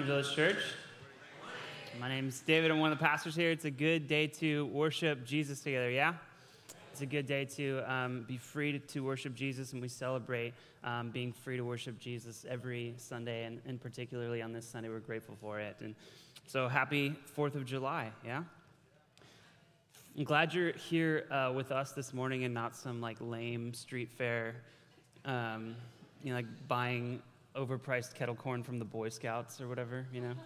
morning, Village Church. My name is David. I'm one of the pastors here. It's a good day to worship Jesus together, yeah? It's a good day to um, be free to, worship Jesus, and we celebrate um, being free to worship Jesus every Sunday, and, and particularly on this Sunday, we're grateful for it. And so, happy 4th of July, yeah? I'm glad you're here uh, with us this morning and not some like lame street fair, um, you know, like buying overpriced kettle corn from the Boy Scouts or whatever, you know?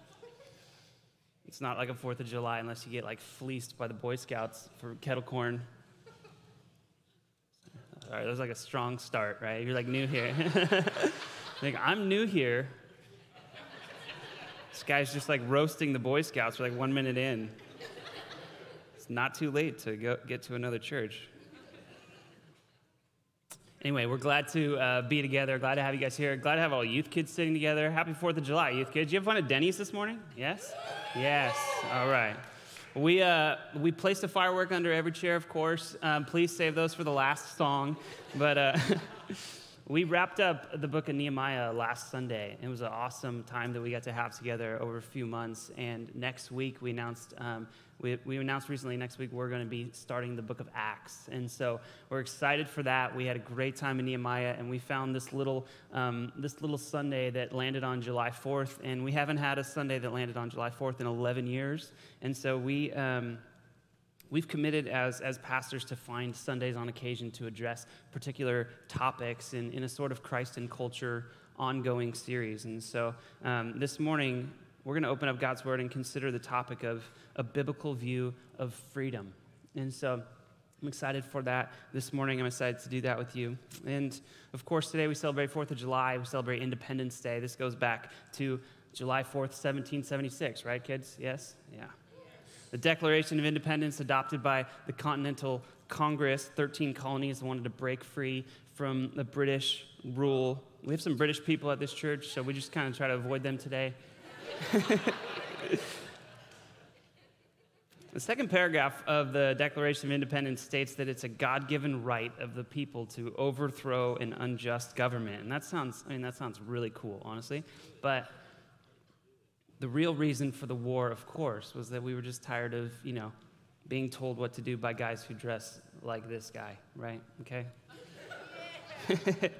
It's not like a 4th of July unless you get like fleeced by the Boy Scouts for kettle corn. All right, that was like a strong start, right? You're like new here. like, I'm new here. This guy's just like roasting the Boy Scouts for like one minute in. It's not too late to go, get to another church. Anyway, we're glad to uh, be together. Glad to have you guys here. Glad to have all youth kids sitting together. Happy 4th of July, youth kids. You have fun at Denny's this morning? Yes? Yes. All right. We, uh, we placed a firework under every chair, of course. Um, please save those for the last song. But uh, we wrapped up the book of Nehemiah last Sunday. It was an awesome time that we got to have together over a few months. And next week, we announced um, we, we announced recently next week we're going to be starting the book of Acts. And so we're excited for that. We had a great time in Nehemiah, and we found this little, um, this little Sunday that landed on July 4th. And we haven't had a Sunday that landed on July 4th in 11 years. And so we. Um, We've committed as, as pastors to find Sundays on occasion to address particular topics in, in a sort of Christ and culture ongoing series. And so um, this morning, we're going to open up God's Word and consider the topic of a biblical view of freedom. And so I'm excited for that this morning. I'm excited to do that with you. And of course, today we celebrate 4th of July. We celebrate Independence Day. This goes back to July 4th, 1776, right, kids? Yes? Yeah. The Declaration of Independence, adopted by the Continental Congress, 13 colonies wanted to break free from the British rule. We have some British people at this church, so we just kind of try to avoid them today. the second paragraph of the Declaration of Independence states that it's a God given right of the people to overthrow an unjust government. And that sounds, I mean, that sounds really cool, honestly. But the real reason for the war, of course, was that we were just tired of, you know, being told what to do by guys who dress like this guy, right? Okay?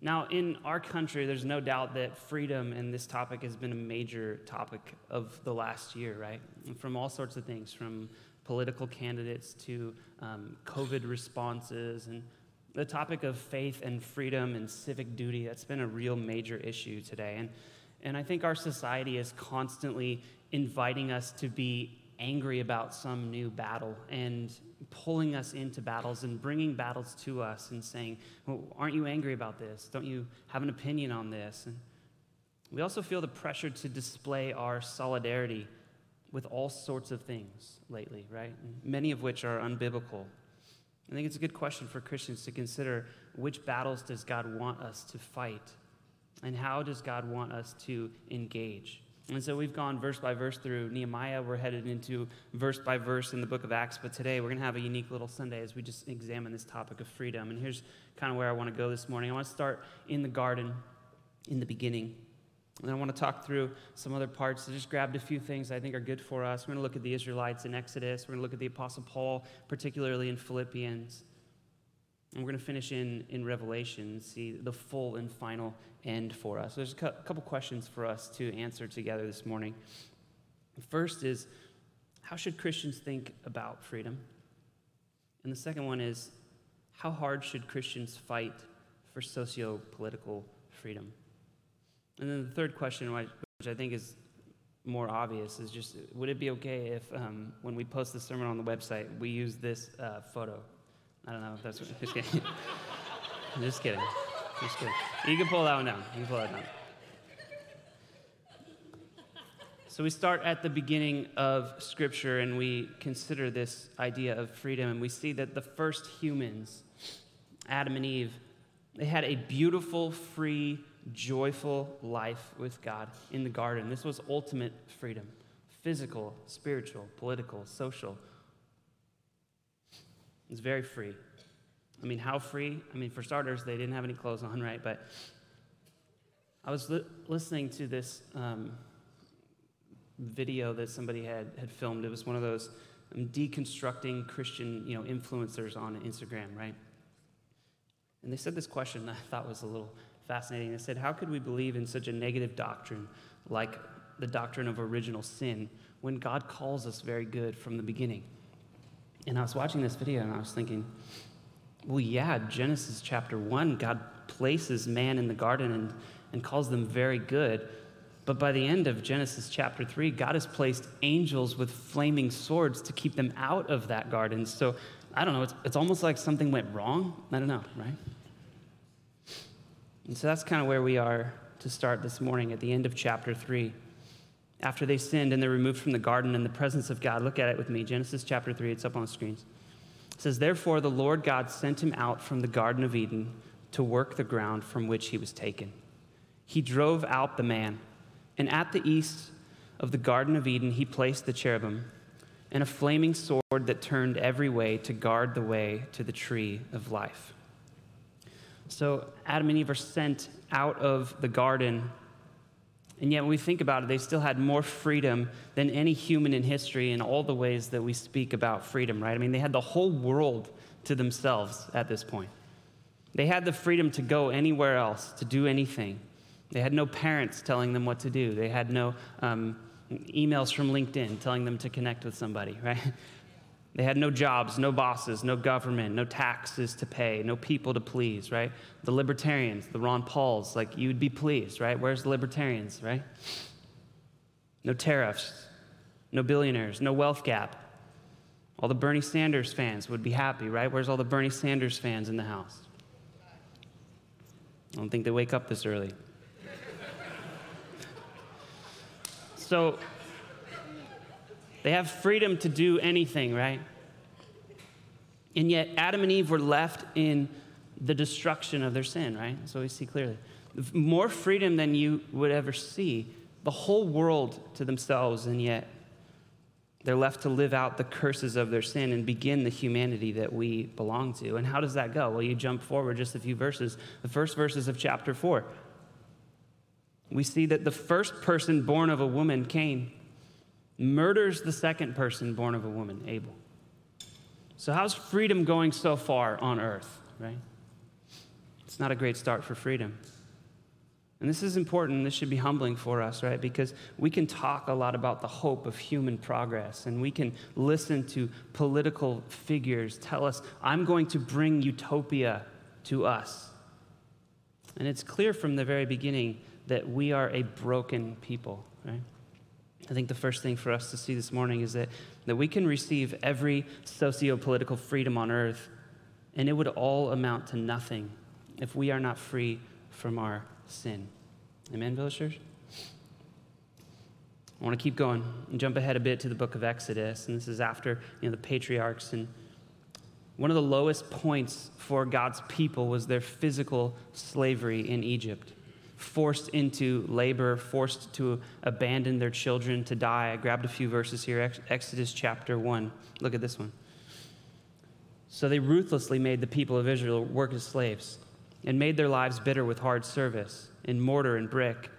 Now, in our country, there's no doubt that freedom and this topic has been a major topic of the last year, right? From all sorts of things, from political candidates to um, COVID responses and the topic of faith and freedom and civic duty, that's been a real major issue today. And, and I think our society is constantly inviting us to be angry about some new battle and pulling us into battles and bringing battles to us and saying, well, Aren't you angry about this? Don't you have an opinion on this? And we also feel the pressure to display our solidarity with all sorts of things lately, right? Many of which are unbiblical. I think it's a good question for Christians to consider which battles does God want us to fight? And how does God want us to engage? And so we've gone verse by verse through Nehemiah. We're headed into verse by verse in the book of Acts. But today we're going to have a unique little Sunday as we just examine this topic of freedom. And here's kind of where I want to go this morning. I want to start in the garden, in the beginning. And I want to talk through some other parts. I just grabbed a few things I think are good for us. We're going to look at the Israelites in Exodus. We're going to look at the Apostle Paul, particularly in Philippians. And we're going to finish in, in Revelation see the full and final end for us. There's a couple questions for us to answer together this morning. The first is how should Christians think about freedom? And the second one is how hard should Christians fight for socio political freedom? And then the third question, which I think is more obvious, is just would it be okay if um, when we post the sermon on the website, we use this uh, photo? I don't know if that's what. Just kidding. just kidding. Just kidding. You can pull that one down. You can pull that down. So we start at the beginning of Scripture and we consider this idea of freedom, and we see that the first humans, Adam and Eve, they had a beautiful, free, joyful life with God in the garden. This was ultimate freedom physical, spiritual, political, social. It's very free. I mean, how free? I mean, for starters, they didn't have any clothes on, right? But I was li- listening to this um, video that somebody had, had filmed. It was one of those um, deconstructing Christian you know, influencers on Instagram, right? And they said this question that I thought was a little fascinating. They said, How could we believe in such a negative doctrine like the doctrine of original sin when God calls us very good from the beginning? And I was watching this video and I was thinking, well, yeah, Genesis chapter 1, God places man in the garden and, and calls them very good. But by the end of Genesis chapter 3, God has placed angels with flaming swords to keep them out of that garden. So I don't know, it's, it's almost like something went wrong. I don't know, right? And so that's kind of where we are to start this morning at the end of chapter 3. After they sinned and they're removed from the garden in the presence of God, look at it with me. Genesis chapter 3, it's up on the screens. It says, Therefore, the Lord God sent him out from the Garden of Eden to work the ground from which he was taken. He drove out the man, and at the east of the Garden of Eden, he placed the cherubim and a flaming sword that turned every way to guard the way to the tree of life. So Adam and Eve are sent out of the garden and yet, when we think about it, they still had more freedom than any human in history in all the ways that we speak about freedom, right? I mean, they had the whole world to themselves at this point. They had the freedom to go anywhere else, to do anything. They had no parents telling them what to do. They had no um, emails from LinkedIn telling them to connect with somebody, right? They had no jobs, no bosses, no government, no taxes to pay, no people to please, right? The libertarians, the Ron Pauls, like you'd be pleased, right? Where's the libertarians, right? No tariffs, no billionaires, no wealth gap. All the Bernie Sanders fans would be happy, right? Where's all the Bernie Sanders fans in the house? I don't think they wake up this early. so, they have freedom to do anything, right? And yet, Adam and Eve were left in the destruction of their sin, right? So we see clearly. More freedom than you would ever see. The whole world to themselves, and yet they're left to live out the curses of their sin and begin the humanity that we belong to. And how does that go? Well, you jump forward just a few verses. The first verses of chapter 4. We see that the first person born of a woman, Cain, murders the second person born of a woman, Abel. So, how's freedom going so far on earth, right? It's not a great start for freedom. And this is important. This should be humbling for us, right? Because we can talk a lot about the hope of human progress, and we can listen to political figures tell us, I'm going to bring utopia to us. And it's clear from the very beginning that we are a broken people, right? I think the first thing for us to see this morning is that, that we can receive every socio political freedom on earth, and it would all amount to nothing if we are not free from our sin. Amen, Village Church? I want to keep going and jump ahead a bit to the book of Exodus, and this is after you know, the patriarchs. And one of the lowest points for God's people was their physical slavery in Egypt forced into labor, forced to abandon their children to die. I grabbed a few verses here Exodus chapter 1. Look at this one. So they ruthlessly made the people of Israel work as slaves and made their lives bitter with hard service in mortar and brick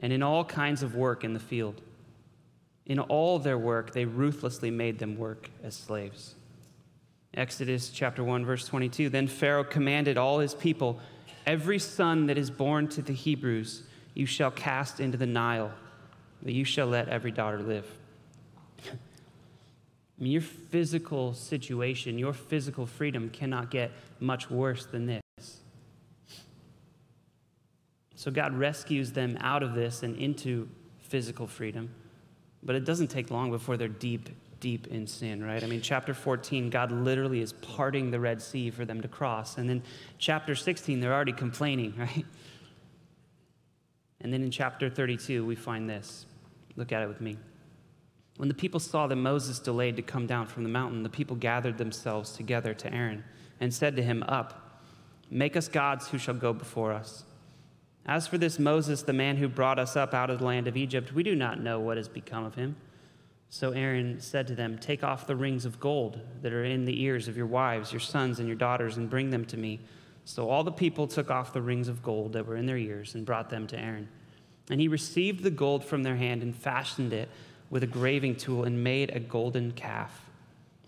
and in all kinds of work in the field. In all their work, they ruthlessly made them work as slaves. Exodus chapter 1, verse 22 Then Pharaoh commanded all his people Every son that is born to the Hebrews you shall cast into the Nile, but you shall let every daughter live. I mean, your physical situation, your physical freedom cannot get much worse than this. So God rescues them out of this and into physical freedom. But it doesn't take long before they're deep deep in sin, right? I mean, chapter 14, God literally is parting the Red Sea for them to cross. And then chapter 16, they're already complaining, right? And then in chapter 32, we find this. Look at it with me. When the people saw that Moses delayed to come down from the mountain, the people gathered themselves together to Aaron and said to him, Up, make us gods who shall go before us. As for this Moses, the man who brought us up out of the land of Egypt, we do not know what has become of him. So Aaron said to them, Take off the rings of gold that are in the ears of your wives, your sons, and your daughters, and bring them to me. So all the people took off the rings of gold that were in their ears and brought them to Aaron. And he received the gold from their hand and fashioned it with a graving tool and made a golden calf.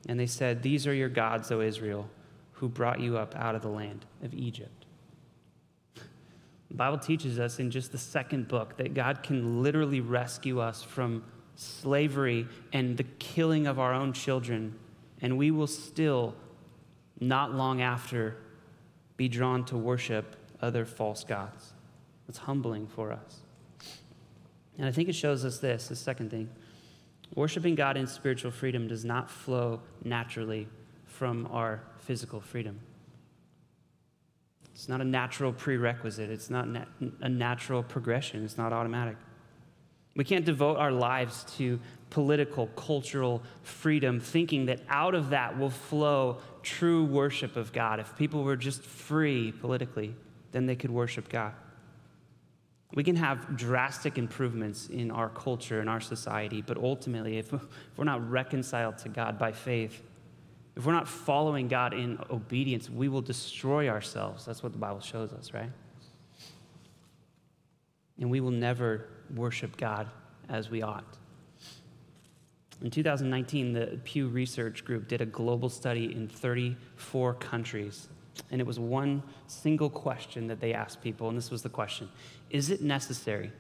And they said, These are your gods, O Israel, who brought you up out of the land of Egypt. The Bible teaches us in just the second book that God can literally rescue us from slavery and the killing of our own children, and we will still, not long after, be drawn to worship other false gods. It's humbling for us. And I think it shows us this the second thing. Worshiping God in spiritual freedom does not flow naturally from our physical freedom. It's not a natural prerequisite, it's not a natural progression, it's not automatic. We can't devote our lives to political, cultural freedom, thinking that out of that will flow true worship of God. If people were just free politically, then they could worship God. We can have drastic improvements in our culture and our society, but ultimately, if, we're not reconciled to God by faith, if we're not following God in obedience, we will destroy ourselves. That's what the Bible shows us, right? And we will never worship God as we ought. In 2019, the Pew Research Group did a global study in 34 countries. And it was one single question that they asked people, and this was the question Is it necessary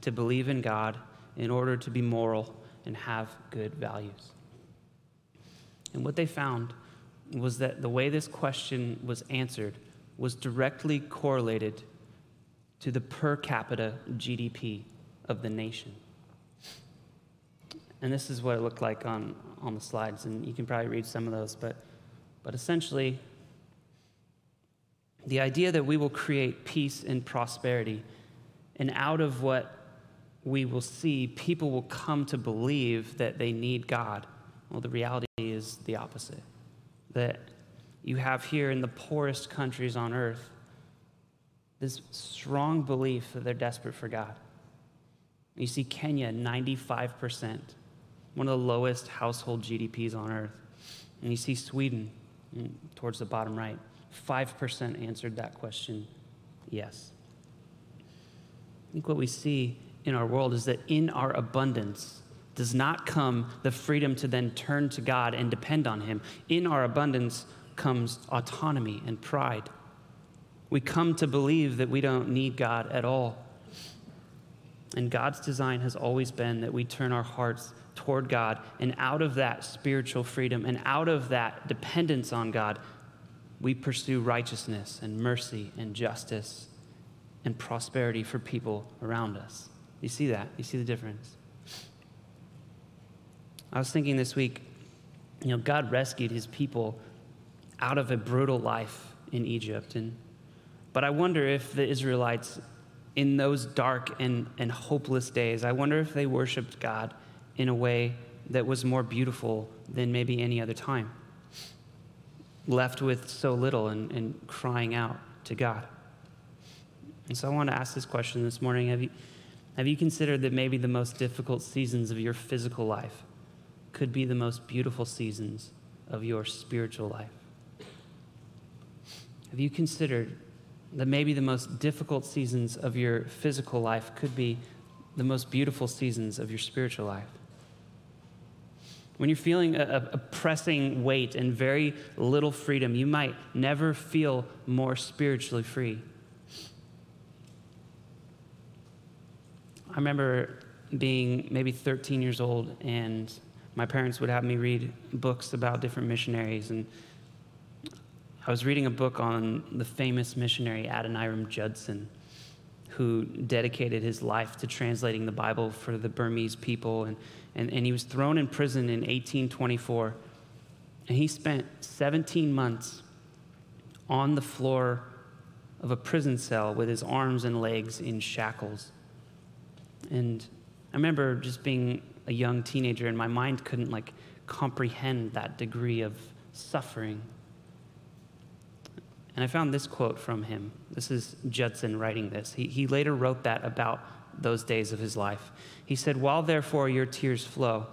to believe in God in order to be moral and have good values? And what they found was that the way this question was answered was directly correlated to the per capita GDP of the nation. And this is what it looked like on, on the slides, and you can probably read some of those, but, but essentially, the idea that we will create peace and prosperity, and out of what we will see, people will come to believe that they need God. Well, the reality is the opposite. That you have here in the poorest countries on earth this strong belief that they're desperate for God. You see Kenya, 95%, one of the lowest household GDPs on earth. And you see Sweden, mm, towards the bottom right, 5% answered that question yes. I think what we see in our world is that in our abundance does not come the freedom to then turn to God and depend on Him. In our abundance comes autonomy and pride. We come to believe that we don't need God at all. And God's design has always been that we turn our hearts toward God, and out of that spiritual freedom and out of that dependence on God, we pursue righteousness and mercy and justice and prosperity for people around us. You see that? You see the difference? I was thinking this week, you know, God rescued his people out of a brutal life in Egypt. And, but I wonder if the Israelites, in those dark and, and hopeless days, I wonder if they worshiped God in a way that was more beautiful than maybe any other time left with so little and, and crying out to God. And so I want to ask this question this morning. Have you, have you considered that maybe the most difficult seasons of your physical life could be the most beautiful seasons of your spiritual life? Have you considered that maybe the most difficult seasons of your physical life could be the most beautiful seasons of your spiritual life? When you're feeling a, a, pressing weight and very little freedom, you might never feel more spiritually free. I remember being maybe 13 years old, and my parents would have me read books about different missionaries. And I was reading a book on the famous missionary Adoniram Judson, who dedicated his life to translating the Bible for the Burmese people. And and, and he was thrown in prison in 1824. And he spent 17 months on the floor of a prison cell with his arms and legs in shackles. And I remember just being a young teenager, and my mind couldn't like comprehend that degree of suffering. And I found this quote from him. This is Judson writing this. He, he later wrote that about those days of his life. He said, While therefore your tears flow,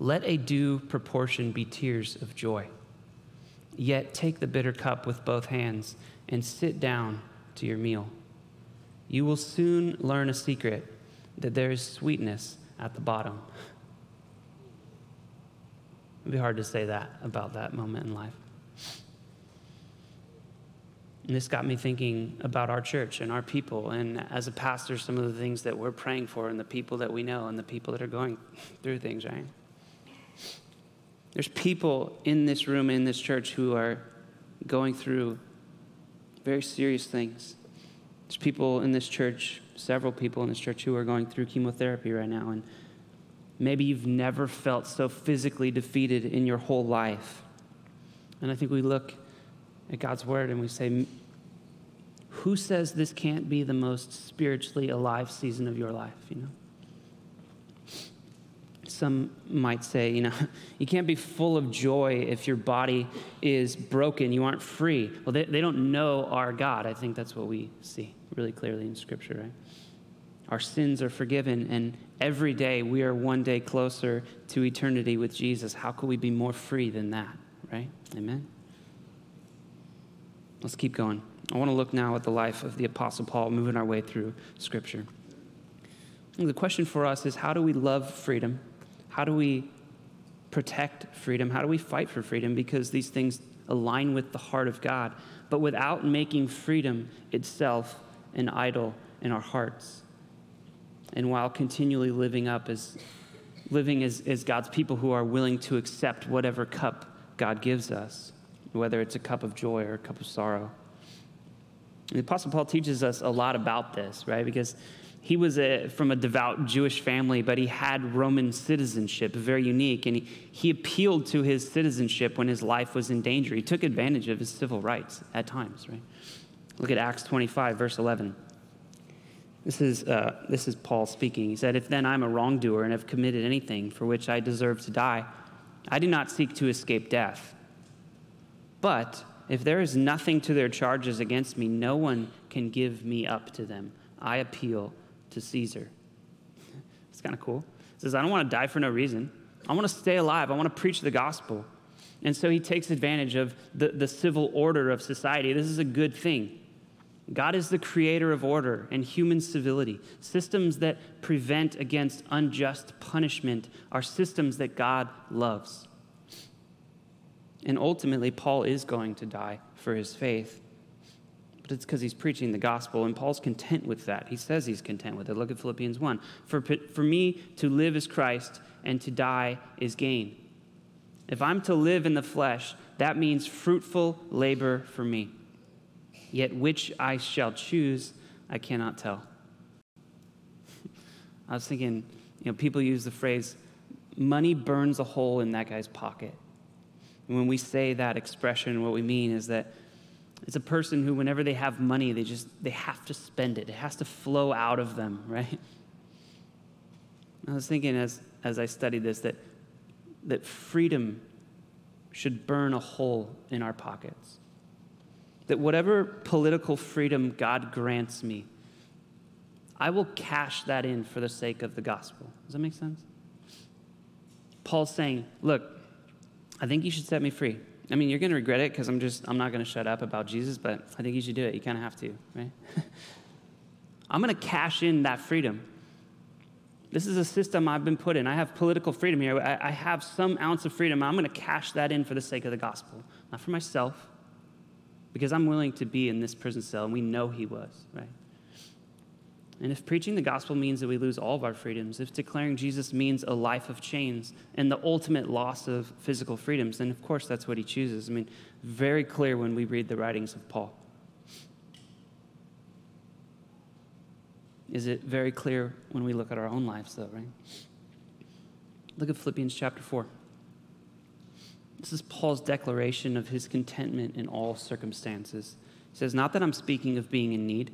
let a due proportion be tears of joy. Yet take the bitter cup with both hands and sit down to your meal. You will soon learn a secret that there is sweetness at the bottom. It'd be hard to say that about that moment in life. And this got me thinking about our church and our people, and as a pastor, some of the things that we're praying for, and the people that we know, and the people that are going through things, right? There's people in this room, in this church, who are going through very serious things. There's people in this church, several people in this church, who are going through chemotherapy right now, and maybe you've never felt so physically defeated in your whole life. And I think we look at God's word and we say, who says this can't be the most spiritually alive season of your life, you know? Some might say, you know, you can't be full of joy if your body is broken. You aren't free. Well, they, they don't know our God. I think that's what we see really clearly in Scripture, right? Our sins are forgiven, and every day we are one day closer to eternity with Jesus. How could we be more free than that, right? Amen? Let's keep going. I want to look now at the life of the Apostle Paul, moving our way through Scripture. And the question for us is how do we love freedom? How do we protect freedom? How do we fight for freedom? Because these things align with the heart of God, but without making freedom itself an idol in our hearts. And while continually living up as living as, as God's people who are willing to accept whatever cup God gives us whether it's a cup of joy or a cup of sorrow. The Apostle Paul teaches us a lot about this, right? Because he was a, from a devout Jewish family, but he had Roman citizenship, very unique. And he, he appealed to his citizenship when his life was in danger. He took advantage of his civil rights at times, right? Look at Acts 25, verse 11. This is, uh, this is Paul speaking. He said, If then I'm a wrongdoer and have committed anything for which I deserve to die, I do not seek to escape death. But if there is nothing to their charges against me, no one can give me up to them. I appeal to Caesar. It's kind of cool. He says, I don't want to die for no reason. I want to stay alive. I want to preach the gospel. And so he takes advantage of the, the civil order of society. This is a good thing. God is the creator of order and human civility. Systems that prevent against unjust punishment are systems that God loves. And ultimately, Paul is going to die for his faith. But it's because he's preaching the gospel, and Paul's content with that. He says he's content with it. Look at Philippians 1. For, for me to live is Christ, and to die is gain. If I'm to live in the flesh, that means fruitful labor for me. Yet which I shall choose, I cannot tell. I was thinking, you know, people use the phrase, money burns a hole in that guy's pocket. And when we say that expression, what we mean is that it's a person who, whenever they have money, they just they have to spend it. It has to flow out of them, right? I was thinking as as I studied this that that freedom should burn a hole in our pockets. That whatever political freedom God grants me, I will cash that in for the sake of the gospel. Does that make sense? Paul's saying, look, I think you should set me free. I mean, you're going to regret it because I'm just, I'm not going to shut up about Jesus, but I think you should do it. You kind of have to, right? I'm going to cash in that freedom. This is a system I've been put in. I have political freedom here. I, I have some ounce of freedom. I'm going to cash that in for the sake of the gospel, not for myself, because I'm willing to be in this prison cell, and we know he was, right? And if preaching the gospel means that we lose all of our freedoms, if declaring Jesus means a life of chains and the ultimate loss of physical freedoms, then of course that's what he chooses. I mean, very clear when we read the writings of Paul. Is it very clear when we look at our own lives, though, right? Look at Philippians chapter 4. This is Paul's declaration of his contentment in all circumstances. He says, Not that I'm speaking of being in need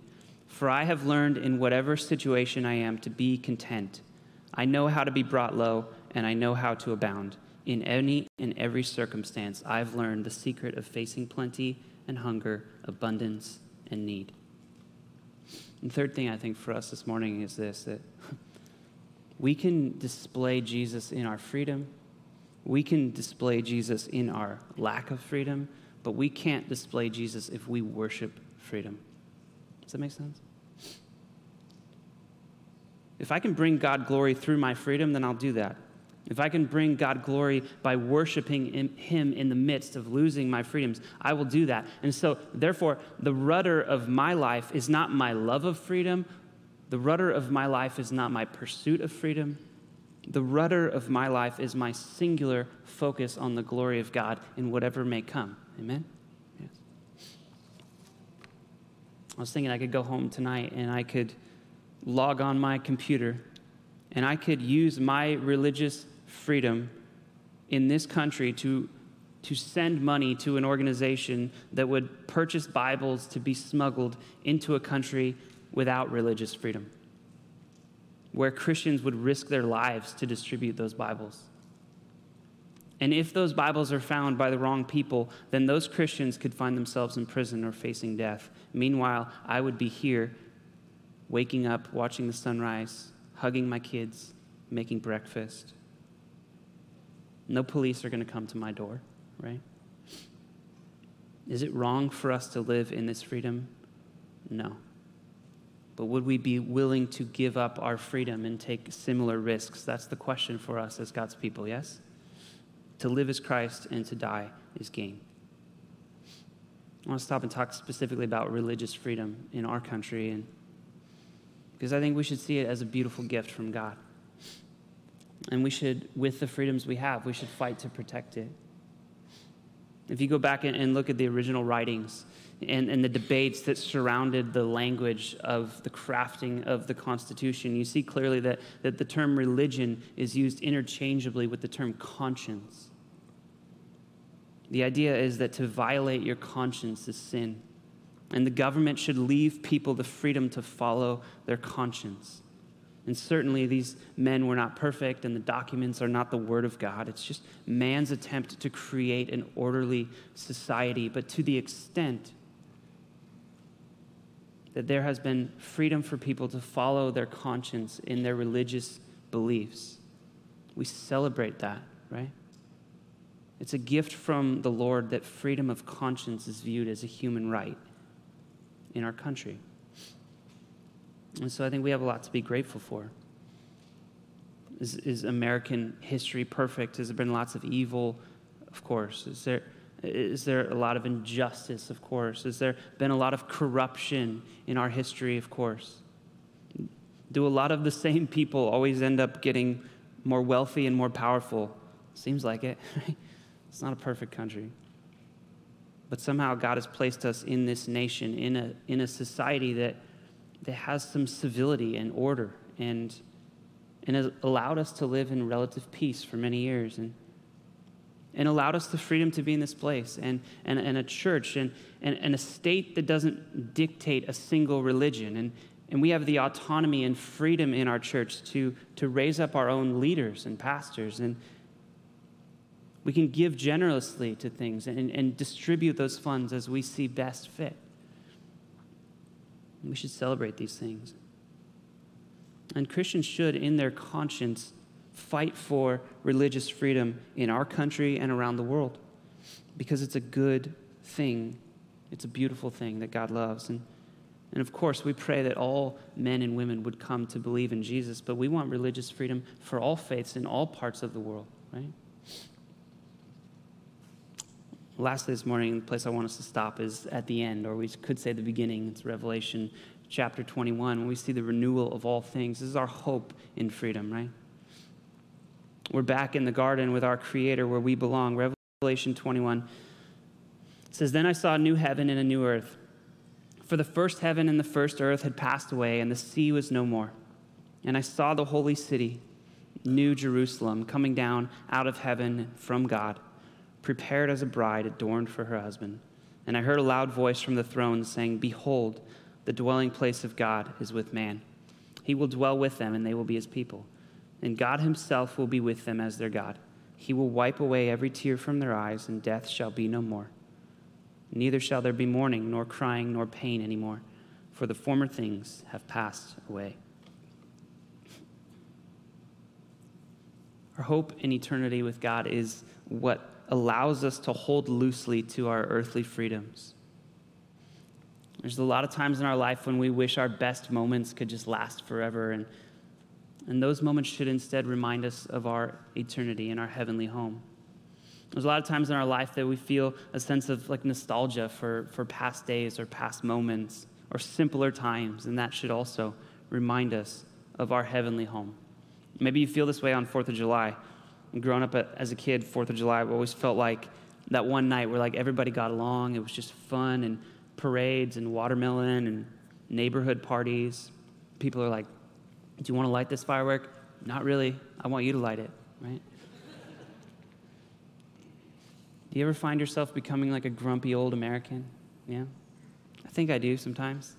for I have learned in whatever situation I am to be content. I know how to be brought low, and I know how to abound. In any and every circumstance, I've learned the secret of facing plenty and hunger, abundance and need. And third thing I think for us this morning is this that we can display Jesus in our freedom, we can display Jesus in our lack of freedom, But we can't display Jesus if we worship freedom. Does that make sense? If I can bring God glory through my freedom, then I'll do that. If I can bring God glory by worshiping Him in the midst of losing my freedoms, I will do that. And so, therefore, the rudder of my life is not my love of freedom. The rudder of my life is not my pursuit of freedom. The rudder of my life is my singular focus on the glory of God in whatever may come. Amen? Yes. I was thinking I could go home tonight and I could log on my computer and I could use my religious freedom in this country to, to send money to an organization that would purchase Bibles to be smuggled into a country without religious freedom, where Christians would risk their lives to distribute those Bibles. And if those Bibles are found by the wrong people, then those Christians could find themselves in prison or facing death. Meanwhile, I would be here, waking up, watching the sunrise, hugging my kids, making breakfast. No police are going to come to my door, right? Is it wrong for us to live in this freedom? No. But would we be willing to give up our freedom and take similar risks? That's the question for us as God's people, yes? To live as Christ and to die is gain. I want to stop and talk specifically about religious freedom in our country and because I think we should see it as a beautiful gift from God. And we should, with the freedoms we have, we should fight to protect it. If you go back and look at the original writings and, and the debates that surrounded the language of the crafting of the Constitution, you see clearly that, that the term religion is used interchangeably with the term conscience. The idea is that to violate your conscience is sin, and the government should leave people the freedom to follow their conscience. And certainly these men were not perfect, and the documents are not the Word of God. It's just man's attempt to create an orderly society. But to the extent that there has been freedom for people to follow their conscience in their religious beliefs, we celebrate that, right? It's a gift from the Lord that freedom of conscience is viewed as a human right in our country. And so I think we have a lot to be grateful for. Is, is American history perfect? Has there been lots of evil? Of course. Is there, is there a lot of injustice? Of course. Has there been a lot of corruption in our history? Of course. Do a lot of the same people always end up getting more wealthy and more powerful? Seems like it. it's not a perfect country. But somehow God has placed us in this nation, in a, in a society that that has some civility and order and, and has allowed us to live in relative peace for many years and, and allowed us the freedom to be in this place and, and, and a church and, and, and a state that doesn't dictate a single religion. And, and we have the autonomy and freedom in our church to, to raise up our own leaders and pastors. And we can give generously to things and, and distribute those funds as we see best fit. We should celebrate these things. And Christians should, in their conscience, fight for religious freedom in our country and around the world because it's a good thing. It's a beautiful thing that God loves. And, and of course, we pray that all men and women would come to believe in Jesus, but we want religious freedom for all faiths in all parts of the world, right? lastly, this morning, the place I want us to stop is at the end, or we could say the beginning. It's Revelation chapter 21, when we see the renewal of all things. This is our hope in freedom, right? We're back in the garden with our Creator where we belong. Revelation 21 says, Then I saw a new heaven and a new earth. For the first heaven and the first earth had passed away, and the sea was no more. And I saw the holy city, New Jerusalem, coming down out of heaven from God prepared as a bride adorned for her husband. And I heard a loud voice from the throne saying, Behold, the dwelling place of God is with man. He will dwell with them, and they will be his people. And God himself will be with them as their God. He will wipe away every tear from their eyes, and death shall be no more. Neither shall there be mourning, nor crying, nor pain anymore, for the former things have passed away. Our hope in eternity with God is what allows us to hold loosely to our earthly freedoms. There's a lot of times in our life when we wish our best moments could just last forever, and, and those moments should instead remind us of our eternity and our heavenly home. There's a lot of times in our life that we feel a sense of like nostalgia for, for past days or past moments or simpler times, and that should also remind us of our heavenly home. Maybe you feel this way on 4th of July. Growing up as a kid, 4th of July, always felt like that one night where like everybody got along. It was just fun and parades and watermelon and neighborhood parties. People are like, Do you want to light this firework? Not really. I want you to light it, right? Do you ever find yourself becoming like a grumpy old American? Yeah? I think I do sometimes.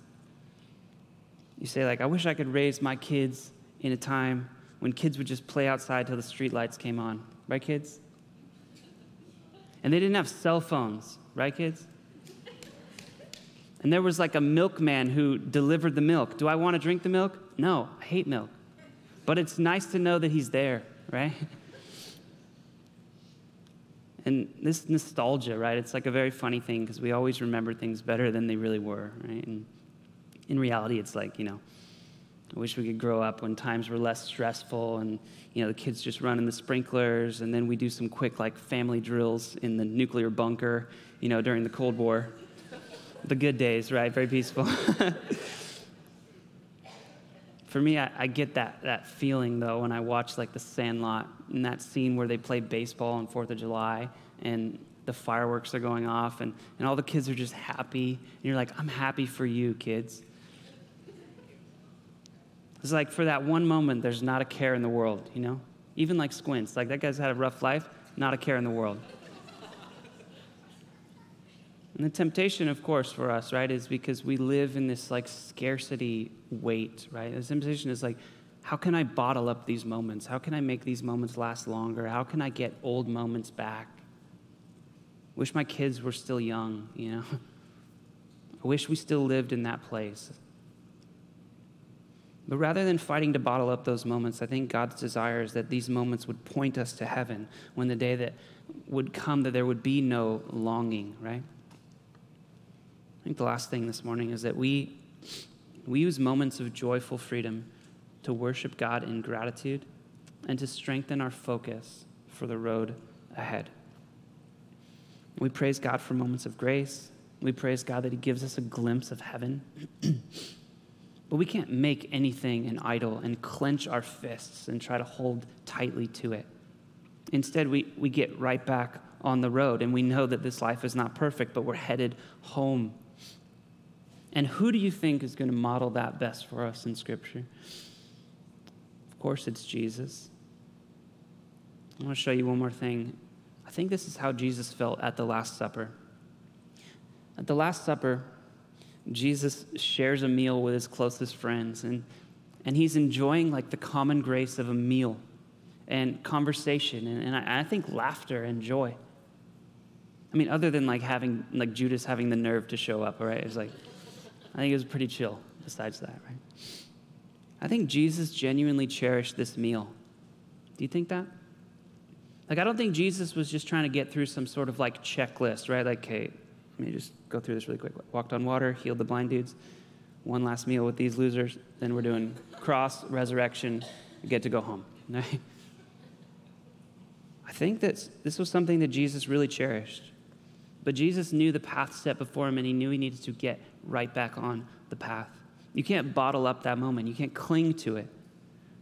You say, like, I wish I could raise my kids in a time when kids would just play outside till the street lights came on. Right, kids? And they didn't have cell phones, right, kids? And there was like a milkman who delivered the milk. Do I want to drink the milk? No, I hate milk. But it's nice to know that he's there, right? And this nostalgia, right? It's like a very funny thing because we always remember things better than they really were, right? And in reality, it's like, you know, I wish we could grow up when times were less stressful and, you know, the kids just run in the sprinklers and then we do some quick, like, family drills in the nuclear bunker, you know, during the Cold War. the good days, right? Very peaceful. For me, I, I, get that, that feeling, though, when I watch, like, the Sandlot and that scene where they play baseball on 4th of July and the fireworks are going off and, and all the kids are just happy. And you're like, I'm happy for you, kids. It's like for that one moment, there's not a care in the world, you know? Even like Squints, like that guy's had a rough life, not a care in the world. And the temptation, of course, for us, right, is because we live in this like scarcity weight, right? The temptation is like, how can I bottle up these moments? How can I make these moments last longer? How can I get old moments back? Wish my kids were still young, you know? I wish we still lived in that place. But rather than fighting to bottle up those moments, I think God's desire is that these moments would point us to heaven when the day that would come that there would be no longing, right? I think the last thing this morning is that we, we use moments of joyful freedom to worship God in gratitude and to strengthen our focus for the road ahead. We praise God for moments of grace. We praise God that He gives us a glimpse of heaven. But we can't make anything an idol and clench our fists and try to hold tightly to it. Instead, we, we get right back on the road and we know that this life is not perfect, but we're headed home. And who do you think is going to model that best for us in Scripture? Of course, it's Jesus. I want to show you one more thing. I think this is how Jesus felt at the Last Supper. At the Last Supper, Jesus shares a meal with his closest friends, and, and he's enjoying like the common grace of a meal and conversation, and, and I, I think laughter and joy. I mean, other than like having, like Judas having the nerve to show up, right? It's like, I think it was pretty chill besides that, right? I think Jesus genuinely cherished this meal. Do you think that? Like, I don't think Jesus was just trying to get through some sort of like checklist, right? Like, okay, let me just go through this really quick. Walked on water, healed the blind dudes. One last meal with these losers. Then we're doing cross, resurrection, get to go home. I think that this was something that Jesus really cherished. But Jesus knew the path set before him, and he knew he needed to get right back on the path. You can't bottle up that moment, you can't cling to it.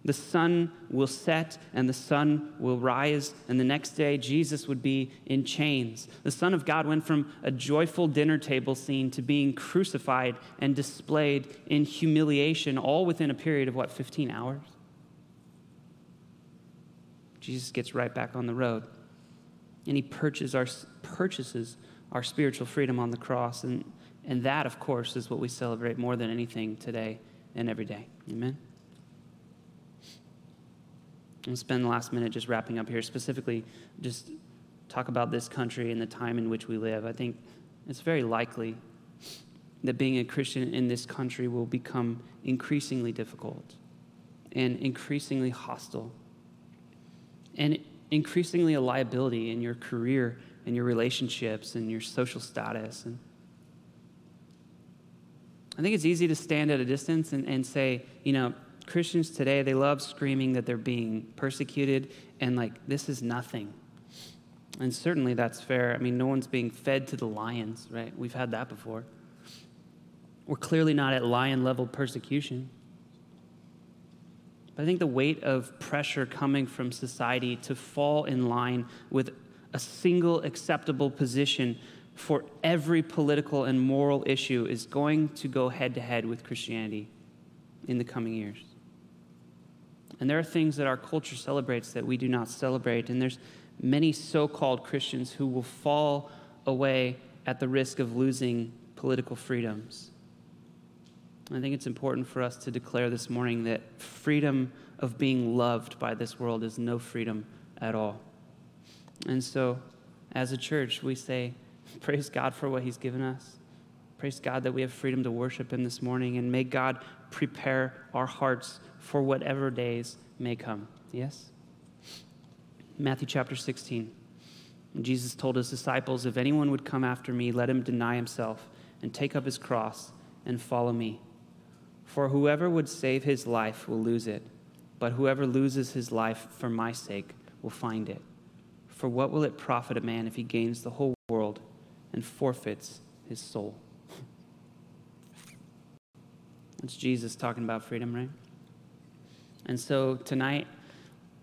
The sun will set and the sun will rise, and the next day Jesus would be in chains. The Son of God went from a joyful dinner table scene to being crucified and displayed in humiliation, all within a period of what, 15 hours? Jesus gets right back on the road, and he purchases our, purchases our spiritual freedom on the cross. And, and that, of course, is what we celebrate more than anything today and every day. Amen? I'll spend the last minute just wrapping up here, specifically just talk about this country and the time in which we live. I think it's very likely that being a Christian in this country will become increasingly difficult and increasingly hostile. And increasingly a liability in your career and your relationships and your social status. And I think it's easy to stand at a distance and, and say, you know, Christians today, they love screaming that they're being persecuted and like, this is nothing. And certainly that's fair. I mean, no one's being fed to the lions, right? We've had that before. We're clearly not at lion level persecution. But I think the weight of pressure coming from society to fall in line with a single acceptable position for every political and moral issue is going to go head to head with Christianity in the coming years. And there are things that our culture celebrates that we do not celebrate. And there's many so called Christians who will fall away at the risk of losing political freedoms. I think it's important for us to declare this morning that freedom of being loved by this world is no freedom at all. And so, as a church, we say, Praise God for what He's given us. Praise God that we have freedom to worship Him this morning, and may God prepare our hearts for whatever days may come. Yes? Matthew chapter 16. Jesus told his disciples, If anyone would come after me, let him deny himself and take up his cross and follow me. For whoever would save his life will lose it, but whoever loses his life for my sake will find it. For what will it profit a man if he gains the whole world and forfeits his soul? That's Jesus talking about freedom, right? And so tonight,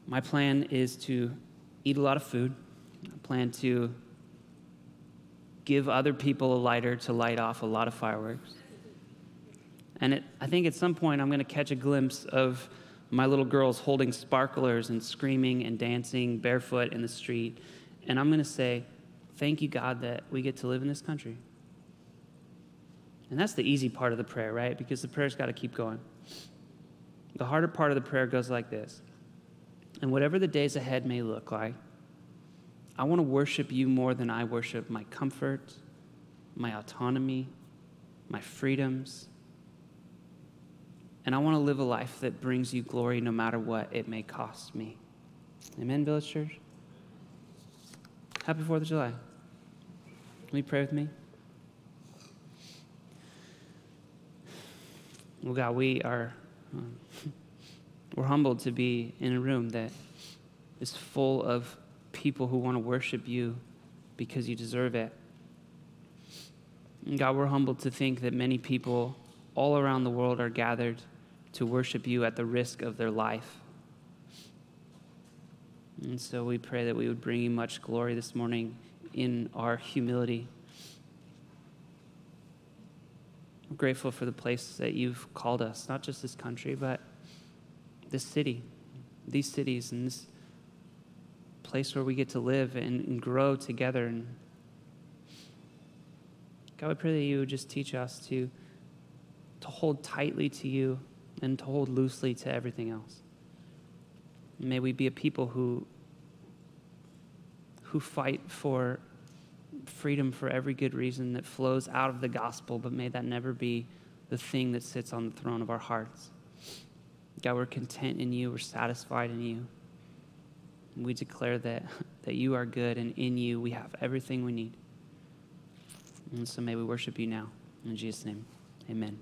my plan is to eat a lot of food. I plan to give other people a lighter to light off a lot of fireworks. And it, I think at some point I'm going to catch a glimpse of my little girls holding sparklers and screaming and dancing barefoot in the street. And I'm going to say, Thank you, God, that we get to live in this country. And that's the easy part of the prayer, right? Because the prayer's got to keep going. The harder part of the prayer goes like this And whatever the days ahead may look like, I want to worship you more than I worship my comfort, my autonomy, my freedoms. And I want to live a life that brings you glory no matter what it may cost me. Amen, Village Church? Happy 4th of July. Can we pray with me? Well, God, we are um, we're humbled to be in a room that is full of people who want to worship you because you deserve it. And God, we're humbled to think that many people all around the world are gathered to worship you at the risk of their life. And so we pray that we would bring you much glory this morning in our humility. We're grateful for the place that you've called us, not just this country, but this city, these cities, and this place where we get to live and, and grow together. And God, we pray that you would just teach us to, to hold tightly to you and to hold loosely to everything else. May we be a people who, who fight for freedom for every good reason that flows out of the gospel, but may that never be the thing that sits on the throne of our hearts. God, we're content in you, we're satisfied in you. We declare that, that you are good, and in you we have everything we need. And so may we worship you now. In Jesus' name, amen.